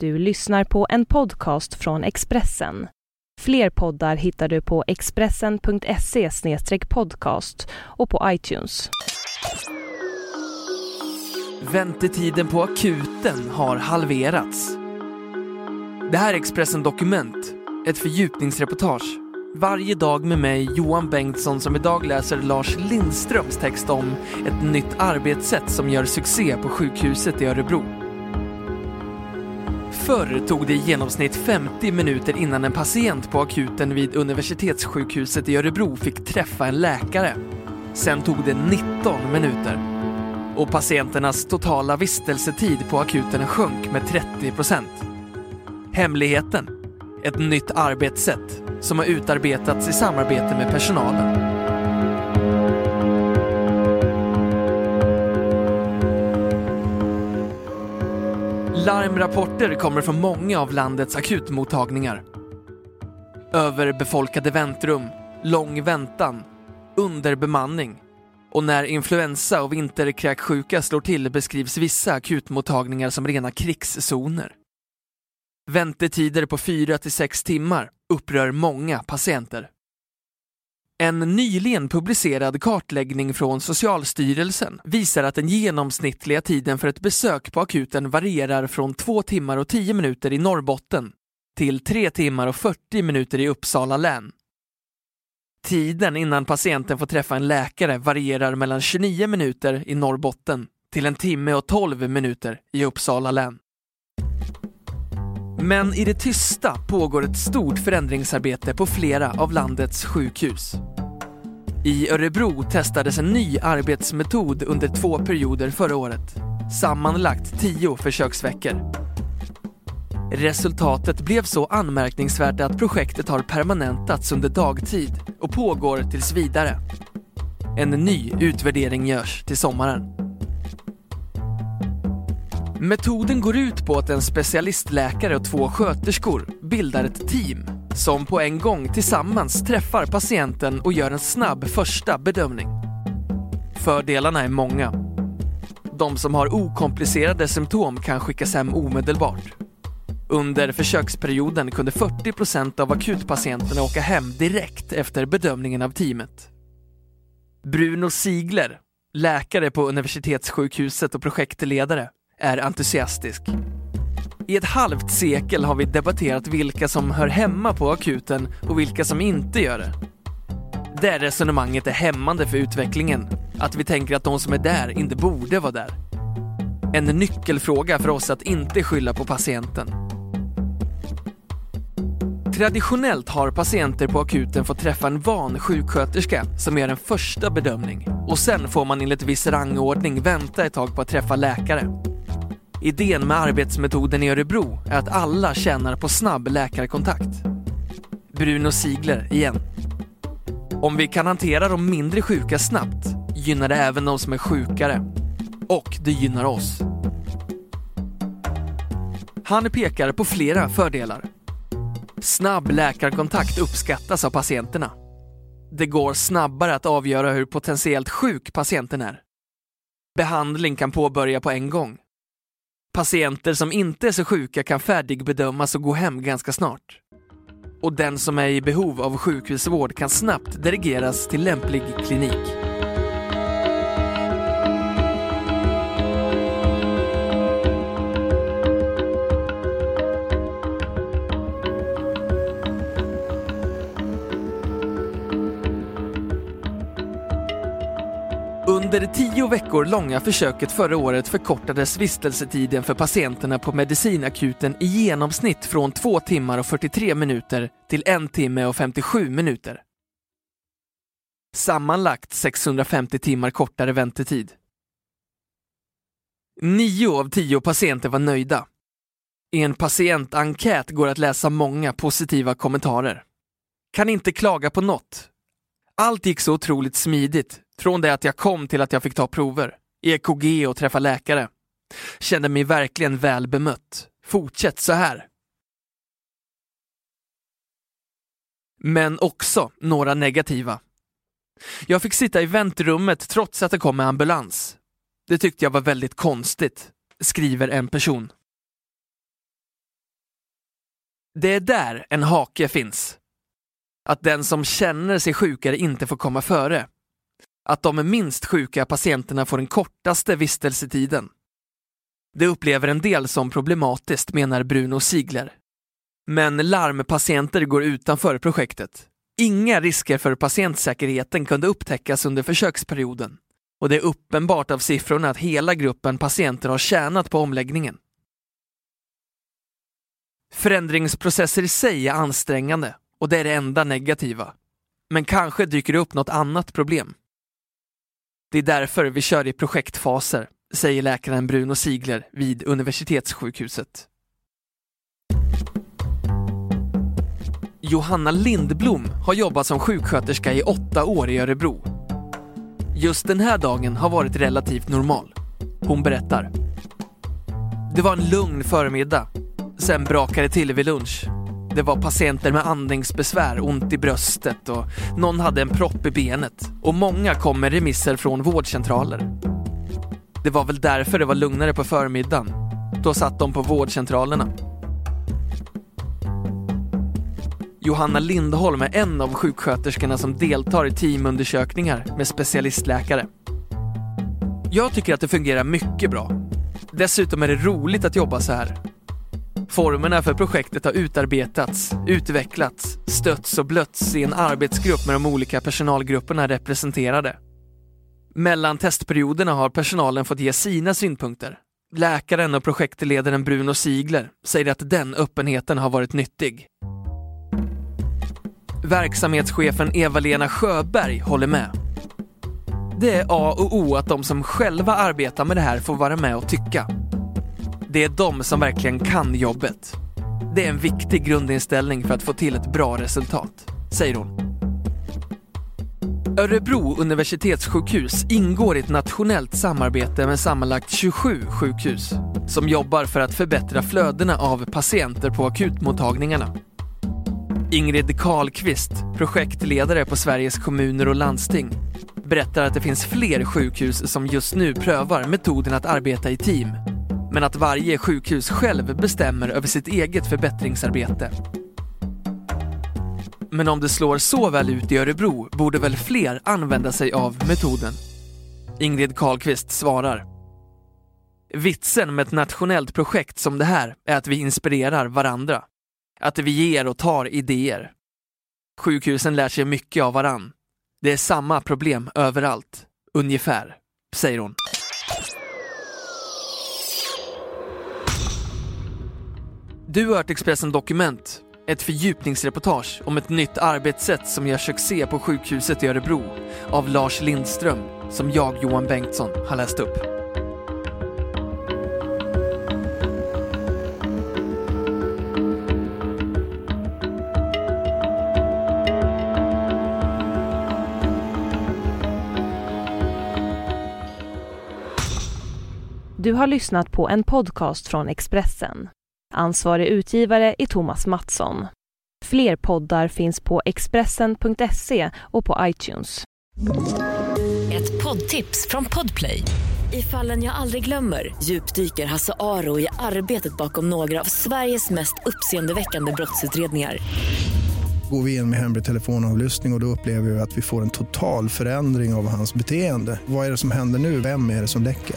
Du lyssnar på en podcast från Expressen. Fler poddar hittar du på expressen.se podcast och på iTunes. Väntetiden på akuten har halverats. Det här är Expressen Dokument, ett fördjupningsreportage. Varje dag med mig, Johan Bengtsson, som idag läser Lars Lindströms text om ett nytt arbetssätt som gör succé på sjukhuset i Örebro. Förr tog det i genomsnitt 50 minuter innan en patient på akuten vid universitetssjukhuset i Örebro fick träffa en läkare. Sen tog det 19 minuter. Och patienternas totala vistelsetid på akuten sjönk med 30 procent. Hemligheten? Ett nytt arbetssätt som har utarbetats i samarbete med personalen. Larmrapporter kommer från många av landets akutmottagningar. Överbefolkade väntrum, lång väntan, underbemanning och när influensa och vinterkräksjuka slår till beskrivs vissa akutmottagningar som rena krigszoner. Väntetider på 4 till 6 timmar upprör många patienter. En nyligen publicerad kartläggning från Socialstyrelsen visar att den genomsnittliga tiden för ett besök på akuten varierar från 2 timmar och 10 minuter i Norrbotten till 3 timmar och 40 minuter i Uppsala län. Tiden innan patienten får träffa en läkare varierar mellan 29 minuter i Norrbotten till en timme och 12 minuter i Uppsala län. Men i det tysta pågår ett stort förändringsarbete på flera av landets sjukhus. I Örebro testades en ny arbetsmetod under två perioder förra året. Sammanlagt tio försöksveckor. Resultatet blev så anmärkningsvärt att projektet har permanentats under dagtid och pågår tills vidare. En ny utvärdering görs till sommaren. Metoden går ut på att en specialistläkare och två sköterskor bildar ett team som på en gång tillsammans träffar patienten och gör en snabb första bedömning. Fördelarna är många. De som har okomplicerade symptom kan skickas hem omedelbart. Under försöksperioden kunde 40% av akutpatienterna åka hem direkt efter bedömningen av teamet. Bruno Sigler, läkare på universitetssjukhuset och projektledare, är entusiastisk. I ett halvt sekel har vi debatterat vilka som hör hemma på akuten och vilka som inte gör det. Det resonemanget är hämmande för utvecklingen, att vi tänker att de som är där inte borde vara där. En nyckelfråga för oss att inte skylla på patienten. Traditionellt har patienter på akuten fått träffa en van sjuksköterska som gör en första bedömning och sen får man enligt viss rangordning vänta ett tag på att träffa läkare. Idén med arbetsmetoden i Örebro är att alla tjänar på snabb läkarkontakt. Bruno Sigler igen. Om vi kan hantera de mindre sjuka snabbt gynnar det även de som är sjukare. Och det gynnar oss. Han pekar på flera fördelar. Snabb läkarkontakt uppskattas av patienterna. Det går snabbare att avgöra hur potentiellt sjuk patienten är. Behandling kan påbörja på en gång Patienter som inte är så sjuka kan färdigbedömas och gå hem ganska snart. Och den som är i behov av sjukhusvård kan snabbt delegeras till lämplig klinik. Under det tio veckor långa försöket förra året förkortades vistelsetiden för patienterna på medicinakuten i genomsnitt från 2 timmar och 43 minuter till 1 timme och 57 minuter. Sammanlagt 650 timmar kortare väntetid. Nio av tio patienter var nöjda. I en patientenkät går att läsa många positiva kommentarer. Kan inte klaga på något. Allt gick så otroligt smidigt, från det att jag kom till att jag fick ta prover, EKG och träffa läkare. Kände mig verkligen väl bemött. Fortsätt så här. Men också några negativa. Jag fick sitta i väntrummet trots att det kom en ambulans. Det tyckte jag var väldigt konstigt, skriver en person. Det är där en hake finns. Att den som känner sig sjukare inte får komma före. Att de minst sjuka patienterna får den kortaste vistelsetiden. Det upplever en del som problematiskt, menar Bruno Sigler. Men larmpatienter går utanför projektet. Inga risker för patientsäkerheten kunde upptäckas under försöksperioden. Och det är uppenbart av siffrorna att hela gruppen patienter har tjänat på omläggningen. Förändringsprocesser i sig är ansträngande och det är det enda negativa. Men kanske dyker det upp något annat problem. Det är därför vi kör i projektfaser, säger läkaren Bruno Sigler vid universitetssjukhuset. Johanna Lindblom har jobbat som sjuksköterska i åtta år i Örebro. Just den här dagen har varit relativt normal. Hon berättar. Det var en lugn förmiddag. Sen brakade det till vid lunch. Det var patienter med andningsbesvär, ont i bröstet och någon hade en propp i benet. Och många kom med remisser från vårdcentraler. Det var väl därför det var lugnare på förmiddagen. Då satt de på vårdcentralerna. Johanna Lindholm är en av sjuksköterskorna som deltar i teamundersökningar med specialistläkare. Jag tycker att det fungerar mycket bra. Dessutom är det roligt att jobba så här. Formerna för projektet har utarbetats, utvecklats, stötts och blötts i en arbetsgrupp med de olika personalgrupperna representerade. Mellan testperioderna har personalen fått ge sina synpunkter. Läkaren och projektledaren Bruno Sigler säger att den öppenheten har varit nyttig. Verksamhetschefen Eva-Lena Sjöberg håller med. Det är A och O att de som själva arbetar med det här får vara med och tycka. Det är de som verkligen kan jobbet. Det är en viktig grundinställning för att få till ett bra resultat, säger hon. Örebro universitetssjukhus ingår i ett nationellt samarbete med sammanlagt 27 sjukhus som jobbar för att förbättra flödena av patienter på akutmottagningarna. Ingrid Karlqvist, projektledare på Sveriges kommuner och landsting, berättar att det finns fler sjukhus som just nu prövar metoden att arbeta i team. Men att varje sjukhus själv bestämmer över sitt eget förbättringsarbete. Men om det slår så väl ut i Örebro borde väl fler använda sig av metoden? Ingrid Karlqvist svarar. Vitsen med ett nationellt projekt som det här är att vi inspirerar varandra. Att vi ger och tar idéer. Sjukhusen lär sig mycket av varann. Det är samma problem överallt, ungefär, säger hon. Du har hört Expressen Dokument, ett fördjupningsreportage om ett nytt arbetssätt som gör succé på sjukhuset i Örebro av Lars Lindström, som jag, Johan Bengtsson, har läst upp. Du har lyssnat på en podcast från Expressen. Ansvarig utgivare är Thomas Mattsson. Fler poddar finns på Expressen.se och på iTunes. Ett poddtips från Podplay. I fallen jag aldrig glömmer djupdyker Hasse Aro i arbetet bakom några av Sveriges mest uppseendeväckande brottsutredningar. Går vi in med hemlig telefonavlyssning och, och då upplever vi att vi får en total förändring av hans beteende. Vad är det som händer nu? Vem är det som läcker?